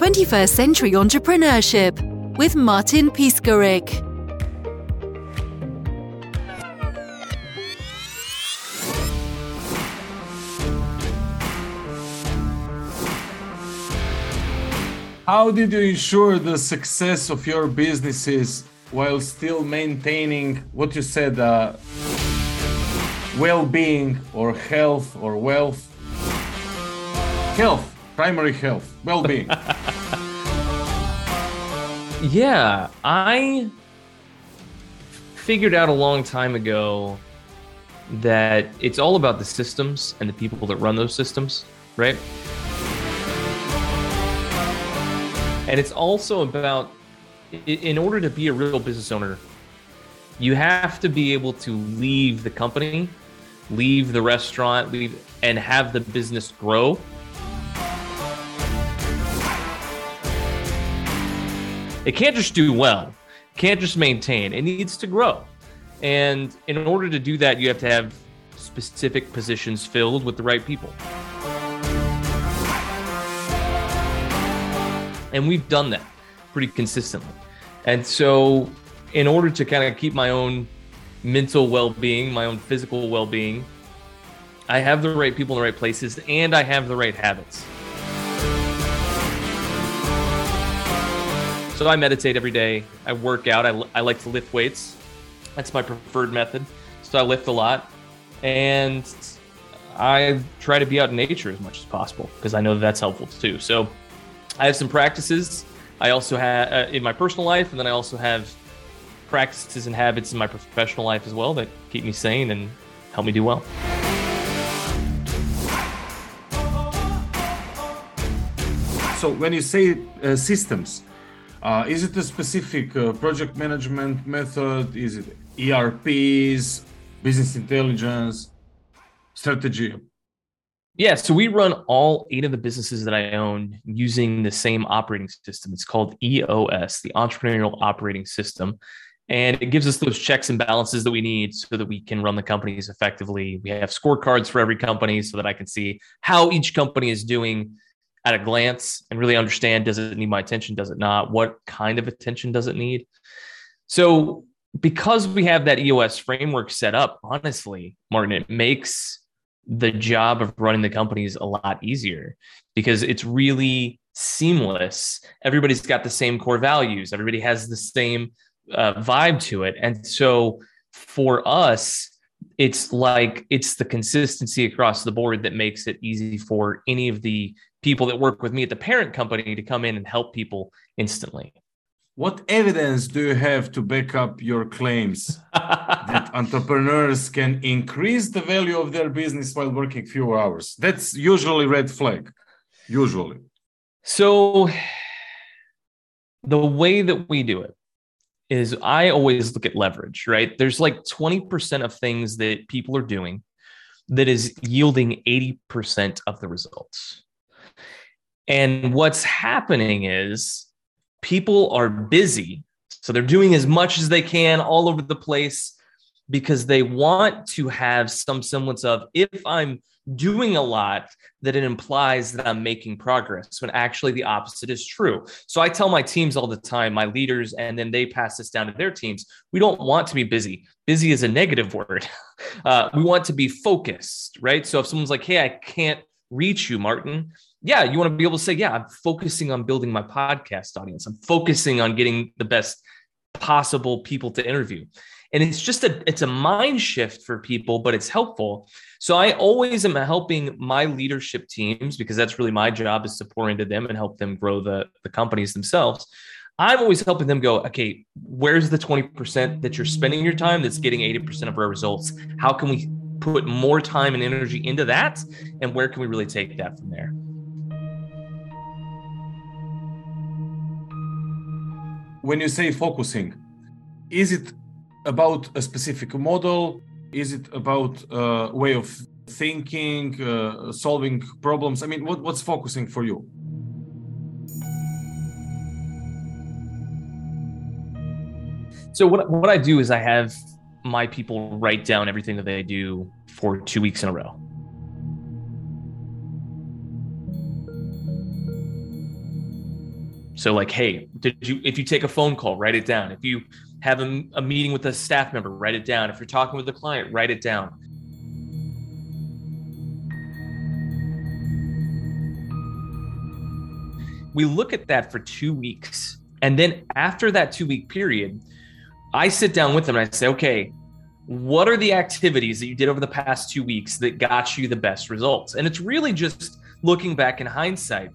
21st Century Entrepreneurship with Martin Piskarik. How did you ensure the success of your businesses while still maintaining what you said, uh, well-being or health or wealth? Health, primary health, well-being. yeah, I figured out a long time ago that it's all about the systems and the people that run those systems, right? And it's also about, in order to be a real business owner, you have to be able to leave the company, leave the restaurant, leave, and have the business grow. It can't just do well, can't just maintain, it needs to grow. And in order to do that, you have to have specific positions filled with the right people. And we've done that pretty consistently. And so, in order to kind of keep my own mental well being, my own physical well being, I have the right people in the right places and I have the right habits. So, I meditate every day. I work out. I, I like to lift weights. That's my preferred method. So, I lift a lot. And I try to be out in nature as much as possible because I know that that's helpful too. So, I have some practices. I also have uh, in my personal life, and then I also have practices and habits in my professional life as well that keep me sane and help me do well. So, when you say uh, systems, uh, is it a specific uh, project management method? Is it ERPs, business intelligence, strategy? Yeah, so we run all eight of the businesses that I own using the same operating system. It's called EOS, the Entrepreneurial Operating System. And it gives us those checks and balances that we need so that we can run the companies effectively. We have scorecards for every company so that I can see how each company is doing at a glance and really understand does it need my attention? Does it not? What kind of attention does it need? So, because we have that EOS framework set up, honestly, Martin, it makes the job of running the companies a lot easier because it's really seamless. Everybody's got the same core values, everybody has the same uh, vibe to it. And so for us, it's like it's the consistency across the board that makes it easy for any of the people that work with me at the parent company to come in and help people instantly. What evidence do you have to back up your claims that entrepreneurs can increase the value of their business while working fewer hours? That's usually red flag. Usually. So the way that we do it is I always look at leverage, right? There's like 20% of things that people are doing that is yielding 80% of the results. And what's happening is people are busy. So they're doing as much as they can all over the place because they want to have some semblance of if I'm doing a lot, that it implies that I'm making progress when actually the opposite is true. So I tell my teams all the time, my leaders, and then they pass this down to their teams. We don't want to be busy. Busy is a negative word. Uh, we want to be focused, right? So if someone's like, hey, I can't reach you, Martin, yeah, you want to be able to say, yeah, I'm focusing on building my podcast audience. I'm focusing on getting the best possible people to interview. And it's just a it's a mind shift for people, but it's helpful. So I always am helping my leadership teams because that's really my job is to pour into them and help them grow the, the companies themselves. I'm always helping them go, okay, where's the 20% that you're spending your time that's getting 80% of our results? How can we put more time and energy into that? And where can we really take that from there? When you say focusing, is it about a specific model? Is it about a way of thinking, uh, solving problems? I mean, what, what's focusing for you? So what what I do is I have my people write down everything that they do for two weeks in a row. So, like, hey, did you, if you take a phone call, write it down. If you have a, a meeting with a staff member, write it down. If you're talking with a client, write it down. We look at that for two weeks. And then after that two week period, I sit down with them and I say, okay, what are the activities that you did over the past two weeks that got you the best results? And it's really just looking back in hindsight.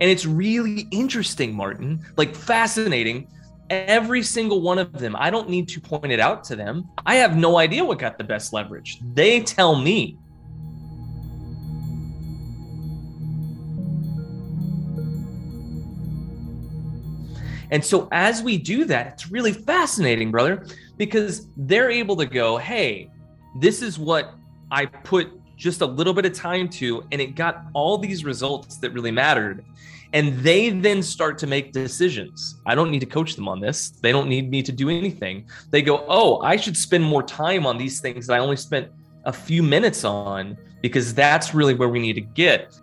And it's really interesting, Martin, like fascinating. Every single one of them, I don't need to point it out to them. I have no idea what got the best leverage. They tell me. And so as we do that, it's really fascinating, brother, because they're able to go, hey, this is what I put just a little bit of time to, and it got all these results that really mattered. And they then start to make decisions. I don't need to coach them on this. They don't need me to do anything. They go, oh, I should spend more time on these things that I only spent a few minutes on because that's really where we need to get.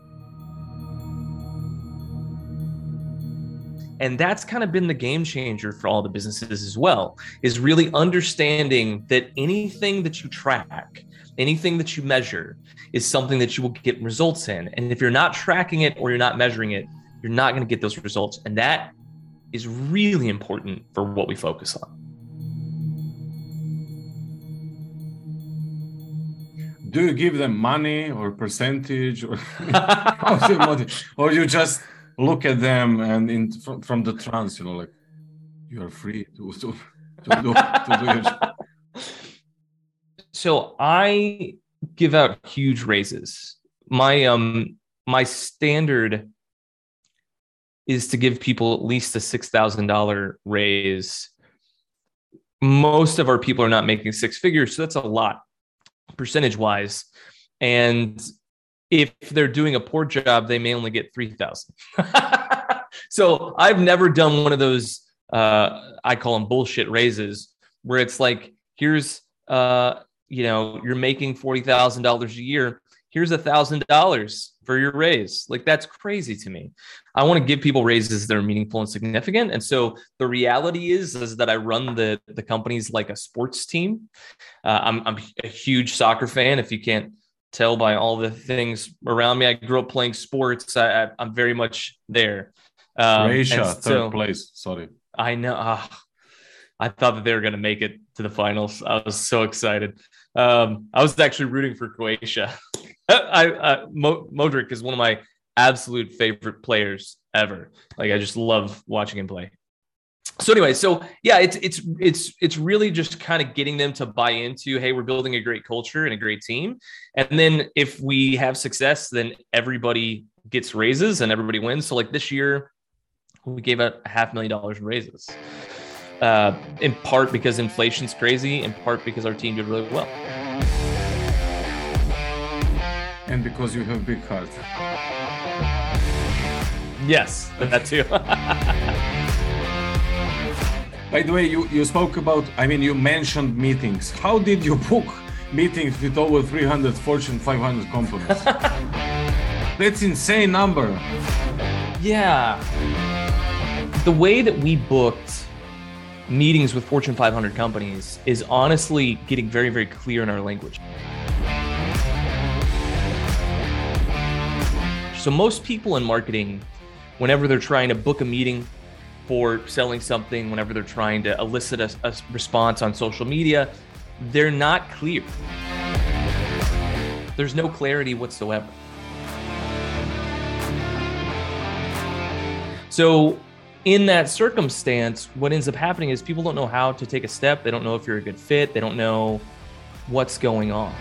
and that's kind of been the game changer for all the businesses as well is really understanding that anything that you track anything that you measure is something that you will get results in. And if you're not tracking it or you're not measuring it you're not going to get those results. And that is really important for what we focus on. Do you give them money or percentage or or you just look at them and in from, from the trance, you know, like you are free to to, to do to do your. So I give out huge raises. My um my standard is to give people at least a six thousand dollar raise. Most of our people are not making six figures, so that's a lot percentage wise. And if they're doing a poor job, they may only get 3000. so I've never done one of those, uh, I call them bullshit raises where it's like, here's, uh, you know, you're making $40,000 a year. Here's a thousand dollars for your raise. Like that's crazy to me. I want to give people raises that are meaningful and significant. And so the reality is, is that I run the, the companies like a sports team. Uh, I'm, I'm a huge soccer fan. If you can't, tell by all the things around me. I grew up playing sports. I, I, am very much there. Um, Croatia, third so, place. Sorry. I know. Uh, I thought that they were going to make it to the finals. I was so excited. Um, I was actually rooting for Croatia. I, I Mo, Modric is one of my absolute favorite players ever. Like I just love watching him play so anyway so yeah it's it's it's it's really just kind of getting them to buy into hey we're building a great culture and a great team and then if we have success then everybody gets raises and everybody wins so like this year we gave out a half million dollars in raises uh, in part because inflation's crazy in part because our team did really well and because you have big heart yes that too By the way, you, you spoke about, I mean, you mentioned meetings. How did you book meetings with over 300 Fortune 500 companies? That's insane number. Yeah. The way that we booked meetings with Fortune 500 companies is honestly getting very, very clear in our language. So, most people in marketing, whenever they're trying to book a meeting for selling something, whenever they're trying to elicit a, a response on social media, they're not clear. There's no clarity whatsoever. So, in that circumstance, what ends up happening is people don't know how to take a step. They don't know if you're a good fit. They don't know what's going on.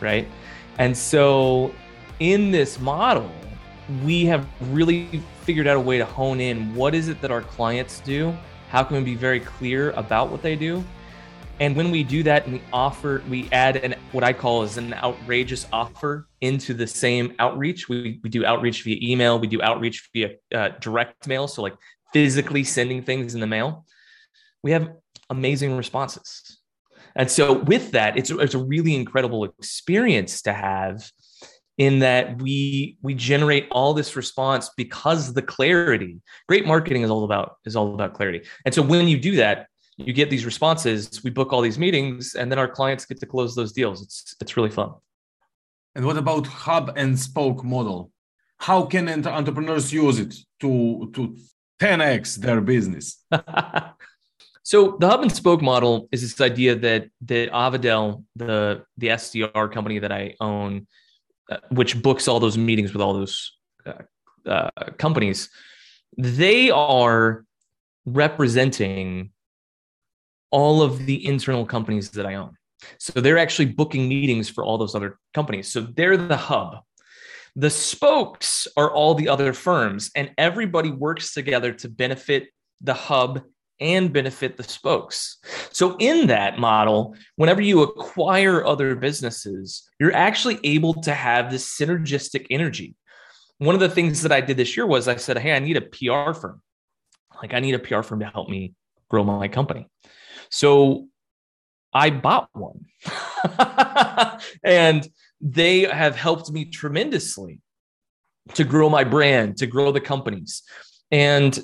Right. And so, in this model, we have really figured out a way to hone in what is it that our clients do how can we be very clear about what they do and when we do that and we offer we add an what i call is an outrageous offer into the same outreach. We, we do outreach via email. We do outreach via uh, direct mail. So like physically sending things in the mail. We have amazing responses. And so with that, it's, it's a really incredible experience to have in that we we generate all this response because the clarity great marketing is all about is all about clarity. And so when you do that you get these responses we book all these meetings and then our clients get to close those deals. It's it's really fun. And what about hub and spoke model? How can entrepreneurs use it to to 10x their business? So the hub and spoke model is this idea that that Avadel, the the SDR company that I own, uh, which books all those meetings with all those uh, uh, companies, they are representing all of the internal companies that I own. So they're actually booking meetings for all those other companies. So they're the hub. The spokes are all the other firms, and everybody works together to benefit the hub and benefit the spokes. So, in that model, whenever you acquire other businesses, you're actually able to have this synergistic energy. One of the things that I did this year was I said, Hey, I need a PR firm. Like, I need a PR firm to help me grow my company. So, I bought one. and they have helped me tremendously to grow my brand, to grow the companies. And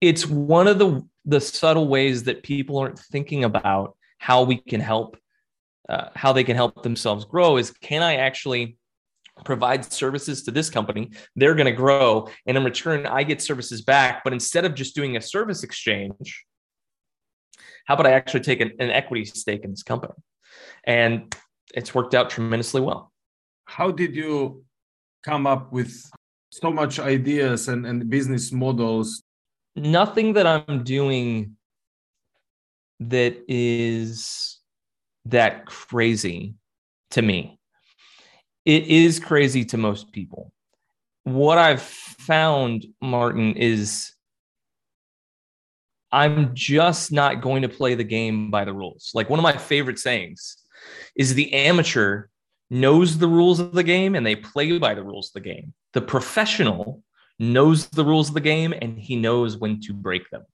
it's one of the the subtle ways that people aren't thinking about how we can help uh, how they can help themselves grow is can I actually provide services to this company they're going to grow and in return I get services back but instead of just doing a service exchange how about I actually take an, an equity stake in this company and it's worked out tremendously well. How did you come up with so much ideas and, and business models? Nothing that I'm doing that is that crazy to me. It is crazy to most people. What I've found, Martin, is I'm just not going to play the game by the rules. Like one of my favorite sayings is the amateur knows the rules of the game and they play by the rules of the game. The professional knows the rules of the game and he knows when to break them.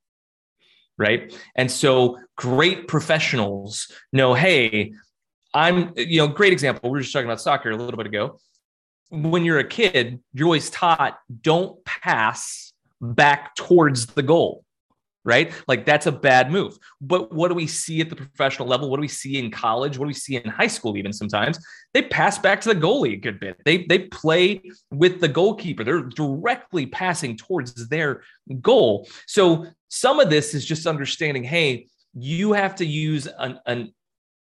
Right. And so great professionals know, hey, I'm, you know, great example. We were just talking about soccer a little bit ago. When you're a kid, you're always taught don't pass back towards the goal right? Like that's a bad move. But what do we see at the professional level? What do we see in college? What do we see in high school even sometimes? They pass back to the goalie a good bit. They they play with the goalkeeper. They're directly passing towards their goal. So some of this is just understanding, hey, you have to use an, an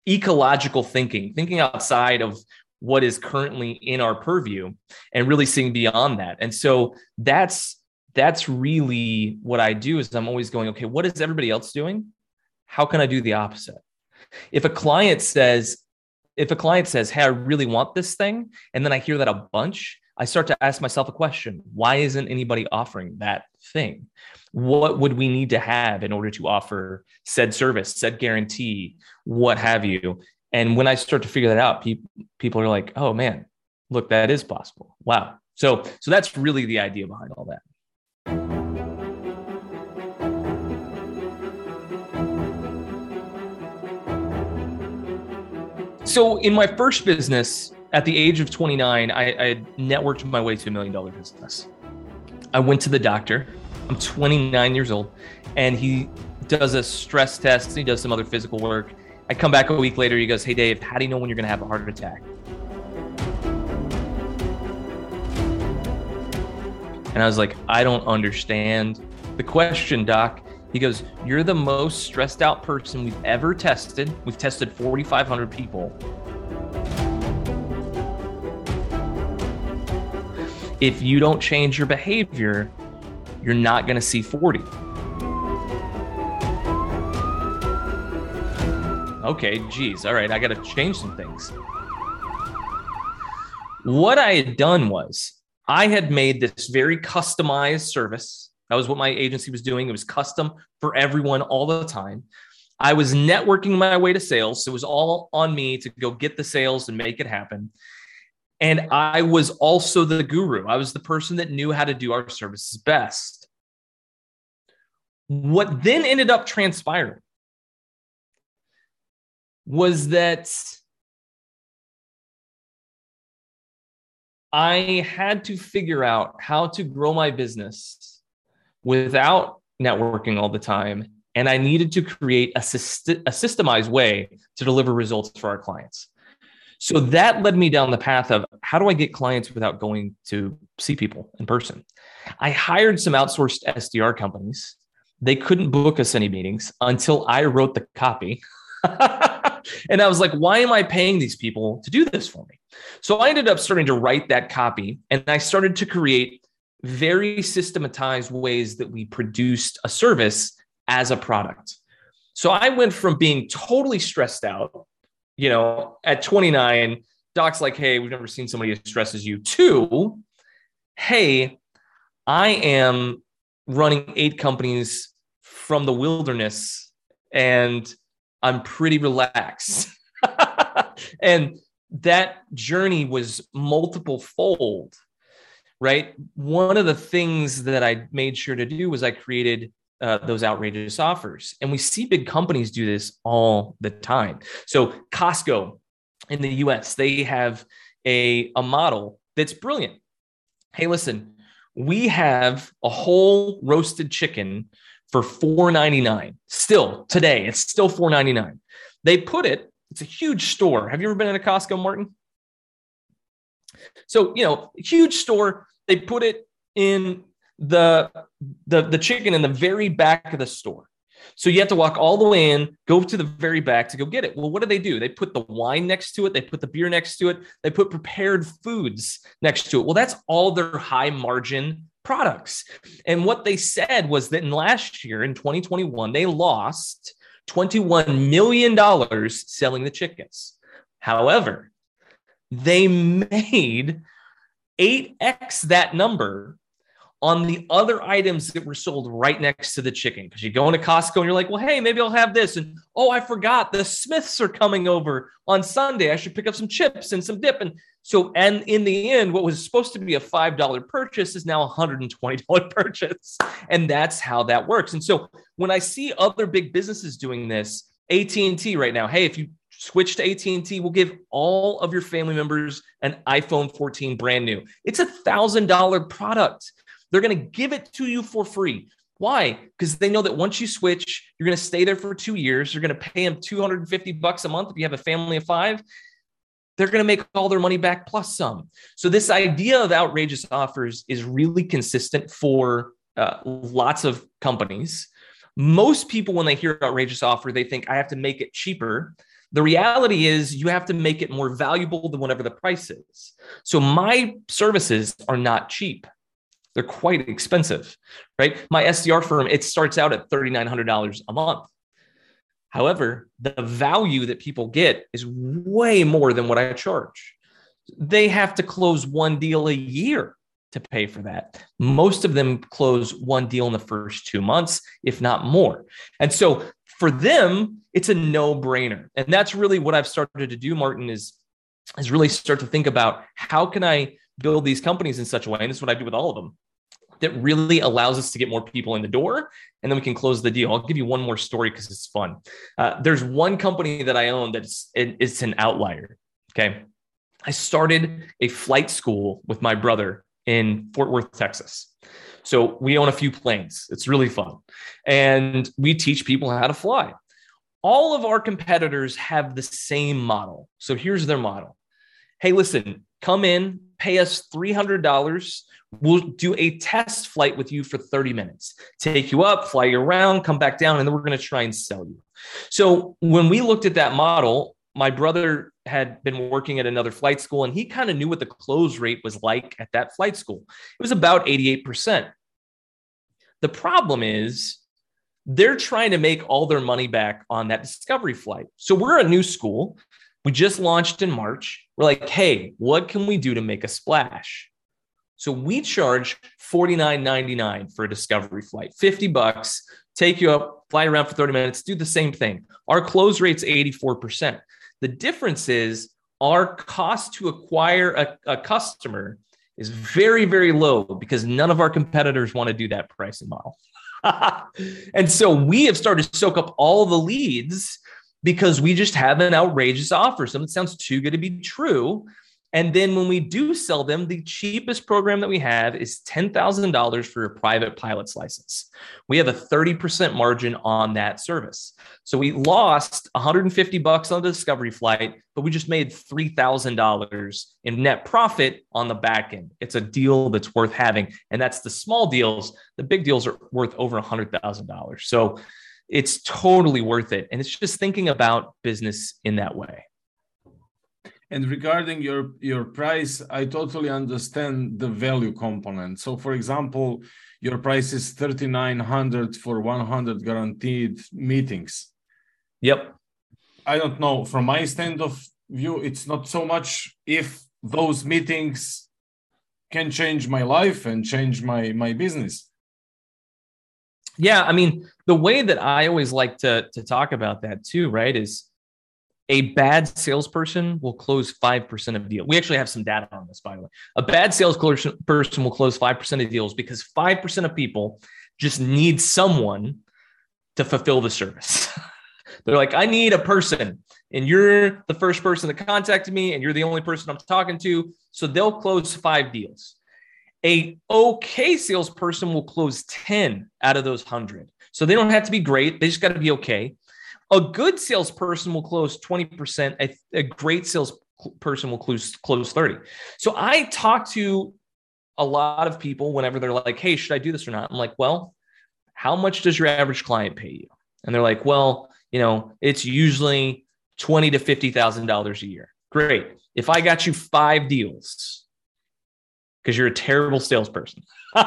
ecological thinking, thinking outside of what is currently in our purview and really seeing beyond that. And so that's that's really what I do is I'm always going, okay, what is everybody else doing? How can I do the opposite? If a client says, if a client says, Hey, I really want this thing, and then I hear that a bunch, I start to ask myself a question Why isn't anybody offering that thing? What would we need to have in order to offer said service, said guarantee, what have you? And when I start to figure that out, people, people are like, Oh man, look, that is possible. Wow. So, so that's really the idea behind all that. So, in my first business, at the age of 29, I, I networked my way to a million dollar business. I went to the doctor. I'm 29 years old, and he does a stress test. He does some other physical work. I come back a week later. He goes, Hey, Dave, how do you know when you're going to have a heart attack? And I was like, I don't understand the question, doc. He goes, You're the most stressed out person we've ever tested. We've tested 4,500 people. If you don't change your behavior, you're not going to see 40. Okay, geez. All right, I got to change some things. What I had done was I had made this very customized service that was what my agency was doing. It was custom for everyone all the time. I was networking my way to sales. So it was all on me to go get the sales and make it happen. And I was also the guru. I was the person that knew how to do our services best. What then ended up transpiring was that I had to figure out how to grow my business without networking all the time. And I needed to create a, syst- a systemized way to deliver results for our clients. So that led me down the path of how do I get clients without going to see people in person? I hired some outsourced SDR companies. They couldn't book us any meetings until I wrote the copy. and I was like, why am I paying these people to do this for me? So I ended up starting to write that copy and I started to create very systematized ways that we produced a service as a product. So I went from being totally stressed out, you know, at 29, Doc's like, hey, we've never seen somebody as stressed as you, to, hey, I am running eight companies from the wilderness and I'm pretty relaxed. and that journey was multiple fold, right? One of the things that I made sure to do was I created uh, those outrageous offers. And we see big companies do this all the time. So, Costco in the US, they have a, a model that's brilliant. Hey, listen, we have a whole roasted chicken for $4.99. Still today, it's still $4.99. They put it, it's a huge store. Have you ever been in a Costco, Martin? So, you know, huge store. They put it in the the the chicken in the very back of the store. So you have to walk all the way in, go to the very back to go get it. Well, what do they do? They put the wine next to it, they put the beer next to it, they put prepared foods next to it. Well, that's all their high margin products. And what they said was that in last year, in 2021, they lost $21 million selling the chickens. However, they made 8x that number on the other items that were sold right next to the chicken. Because you go into Costco and you're like, well, hey, maybe I'll have this. And oh, I forgot the Smiths are coming over on Sunday. I should pick up some chips and some dip. And so, and in the end, what was supposed to be a $5 purchase is now a $120 purchase. And that's how that works. And so when I see other big businesses doing this, AT&T right now, hey, if you switch to AT&T, we'll give all of your family members an iPhone 14 brand new. It's a $1,000 product. They're going to give it to you for free. Why? Because they know that once you switch, you're going to stay there for two years. You're going to pay them 250 bucks a month if you have a family of five. They're going to make all their money back plus some. So this idea of outrageous offers is really consistent for uh, lots of companies. Most people, when they hear outrageous offer, they think I have to make it cheaper. The reality is, you have to make it more valuable than whatever the price is. So, my services are not cheap they're quite expensive, right? My SDR firm, it starts out at $3,900 a month. However, the value that people get is way more than what I charge. They have to close one deal a year to pay for that. Most of them close one deal in the first two months, if not more. And so for them, it's a no brainer. And that's really what I've started to do, Martin, is, is really start to think about how can I build these companies in such a way, and this is what I do with all of them, that really allows us to get more people in the door and then we can close the deal. I'll give you one more story because it's fun. Uh, there's one company that I own that's it, it's an outlier. Okay. I started a flight school with my brother in Fort Worth, Texas. So we own a few planes. It's really fun. And we teach people how to fly. All of our competitors have the same model. So here's their model. Hey, listen, come in, pay us $300 We'll do a test flight with you for 30 minutes, take you up, fly you around, come back down, and then we're going to try and sell you. So when we looked at that model, my brother had been working at another flight school and he kind of knew what the close rate was like at that flight school. It was about 88%. The problem is they're trying to make all their money back on that discovery flight. So we're a new school. We just launched in March. We're like, hey, what can we do to make a splash? So we charge $49.99 for a discovery flight, 50 bucks, take you up, fly around for 30 minutes, do the same thing. Our close rate's 84%. The difference is our cost to acquire a, a customer is very, very low because none of our competitors want to do that pricing model. and so we have started to soak up all the leads because we just have an outrageous offer. Something sounds too good to be true. And then when we do sell them, the cheapest program that we have is $10,000 for a private pilot's license. We have a 30% margin on that service. So we lost 150 bucks on the discovery flight, but we just made $3,000 in net profit on the back end. It's a deal that's worth having. And that's the small deals. The big deals are worth over $100,000. So it's totally worth it. And it's just thinking about business in that way. And regarding your your price, I totally understand the value component. So, for example, your price is thirty nine hundred for one hundred guaranteed meetings. Yep. I don't know. From my stand of view, it's not so much if those meetings can change my life and change my my business. Yeah, I mean, the way that I always like to to talk about that too, right, is a bad salesperson will close 5% of deals. We actually have some data on this, by the way. A bad salesperson will close 5% of deals because 5% of people just need someone to fulfill the service. They're like, I need a person, and you're the first person that contacted me, and you're the only person I'm talking to. So they'll close five deals. A okay salesperson will close 10 out of those 100. So they don't have to be great. They just got to be okay. A good salesperson will close 20%. A, a great salesperson will close, close 30. So I talk to a lot of people whenever they're like, hey, should I do this or not? I'm like, well, how much does your average client pay you? And they're like, well, you know, it's usually twenty to fifty thousand dollars a year. Great. If I got you five deals, because you're a terrible salesperson,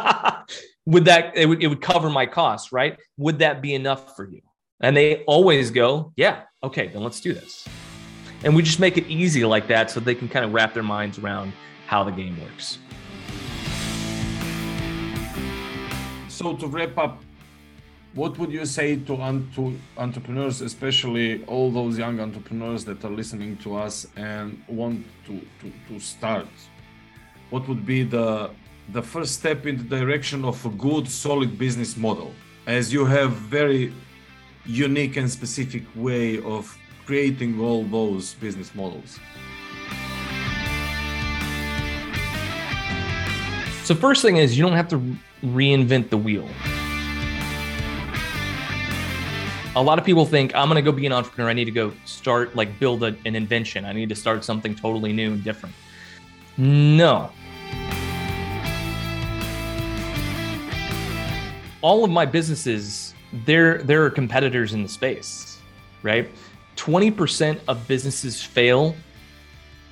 would that it would, it would cover my costs, right? Would that be enough for you? And they always go, yeah, okay, then let's do this. And we just make it easy like that so they can kind of wrap their minds around how the game works. So to wrap up, what would you say to, to entrepreneurs, especially all those young entrepreneurs that are listening to us and want to, to, to start? What would be the the first step in the direction of a good, solid business model? As you have very unique and specific way of creating all those business models? So, first thing is you don't have to reinvent the wheel. A lot of people think I'm going to go be an entrepreneur. I need to go start, like, build a, an invention. I need to start something totally new and different. No. All of my businesses there there are competitors in the space, right? 20% of businesses fail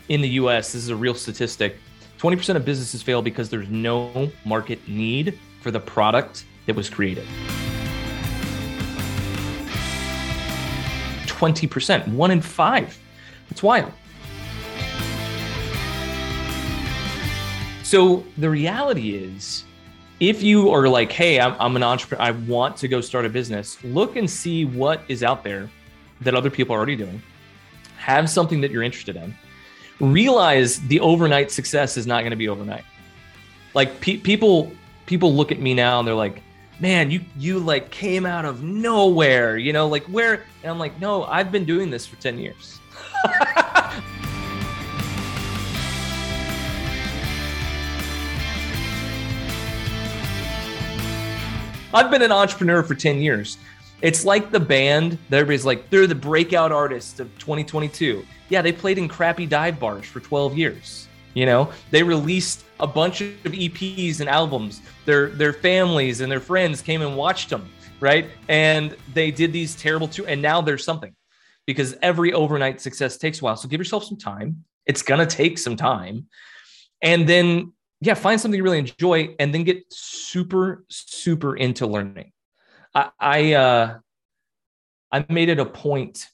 in the US. This is a real statistic. 20% of businesses fail because there's no market need for the product that was created. 20%, one in five. It's wild. So the reality is, if you are like, hey, I'm, I'm, an entrepreneur, I want to go start a business, look and see what is out there that other people are already doing. Have something that you're interested in. Realize the overnight success is not going to be overnight. Like pe- people, people look at me now and they're like, man, you you like came out of nowhere, you know, like where? And I'm like, no, I've been doing this for 10 years. I've been an entrepreneur for 10 years. It's like the band that everybody's like, they're the breakout artists of 2022. Yeah, they played in crappy dive bars for 12 years. You know, they released a bunch of EPs and albums. Their their families and their friends came and watched them, right? And they did these terrible two, and now there's something because every overnight success takes a while. So give yourself some time. It's gonna take some time, and then yeah, find something you really enjoy and then get super, super into learning. I, I, uh, I made it a point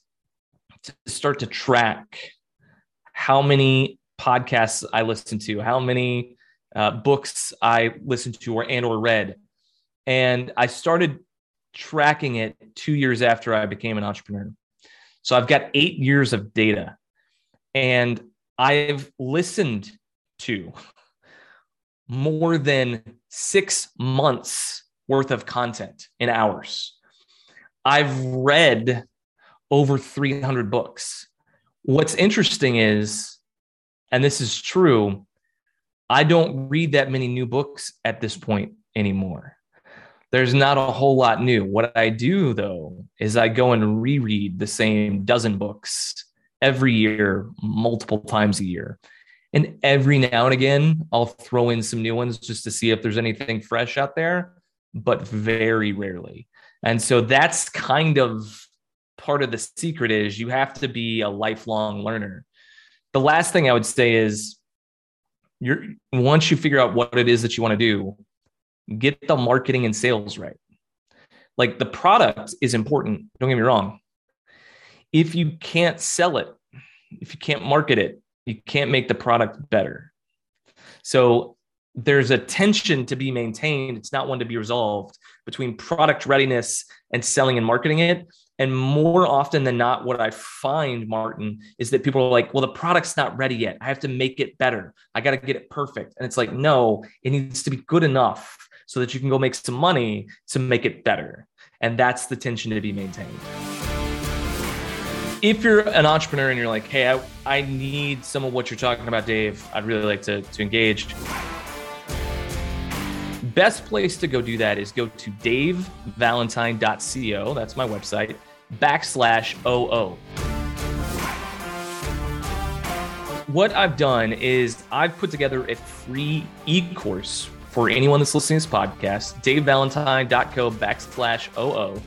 to start to track how many podcasts I listen to, how many uh, books I listened to or and or read, and I started tracking it two years after I became an entrepreneur. So I've got eight years of data, and I've listened to more than six months worth of content in hours. I've read over 300 books. What's interesting is, and this is true, I don't read that many new books at this point anymore. There's not a whole lot new. What I do though is I go and reread the same dozen books every year, multiple times a year. And every now and again, I'll throw in some new ones just to see if there's anything fresh out there, but very rarely. And so that's kind of part of the secret is you have to be a lifelong learner. The last thing I would say is you're once you figure out what it is that you want to do, get the marketing and sales right. Like the product is important, don't get me wrong. If you can't sell it, if you can't market it, you can't make the product better. So there's a tension to be maintained. It's not one to be resolved between product readiness and selling and marketing it. And more often than not, what I find, Martin, is that people are like, well, the product's not ready yet. I have to make it better. I got to get it perfect. And it's like, no, it needs to be good enough so that you can go make some money to make it better. And that's the tension to be maintained. If you're an entrepreneur and you're like, hey, I, I need some of what you're talking about, Dave, I'd really like to, to engage best place to go do that is go to davevalentine.co. That's my website, backslash OO. What I've done is I've put together a free e course for anyone that's listening to this podcast, davevalentine.co backslash OO.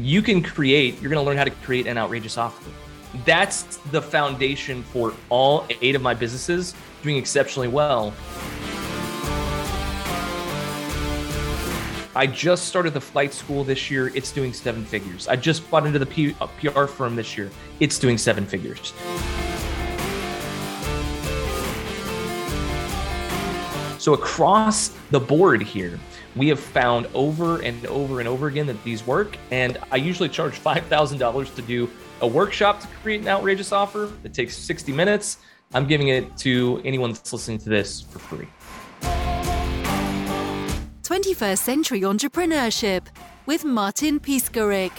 You can create, you're going to learn how to create an outrageous offer. That's the foundation for all eight of my businesses doing exceptionally well. I just started the flight school this year. It's doing seven figures. I just bought into the P- uh, PR firm this year. It's doing seven figures. So, across the board here, we have found over and over and over again that these work. And I usually charge $5,000 to do a workshop to create an outrageous offer. It takes 60 minutes. I'm giving it to anyone that's listening to this for free. 21st Century Entrepreneurship with Martin Piskarik.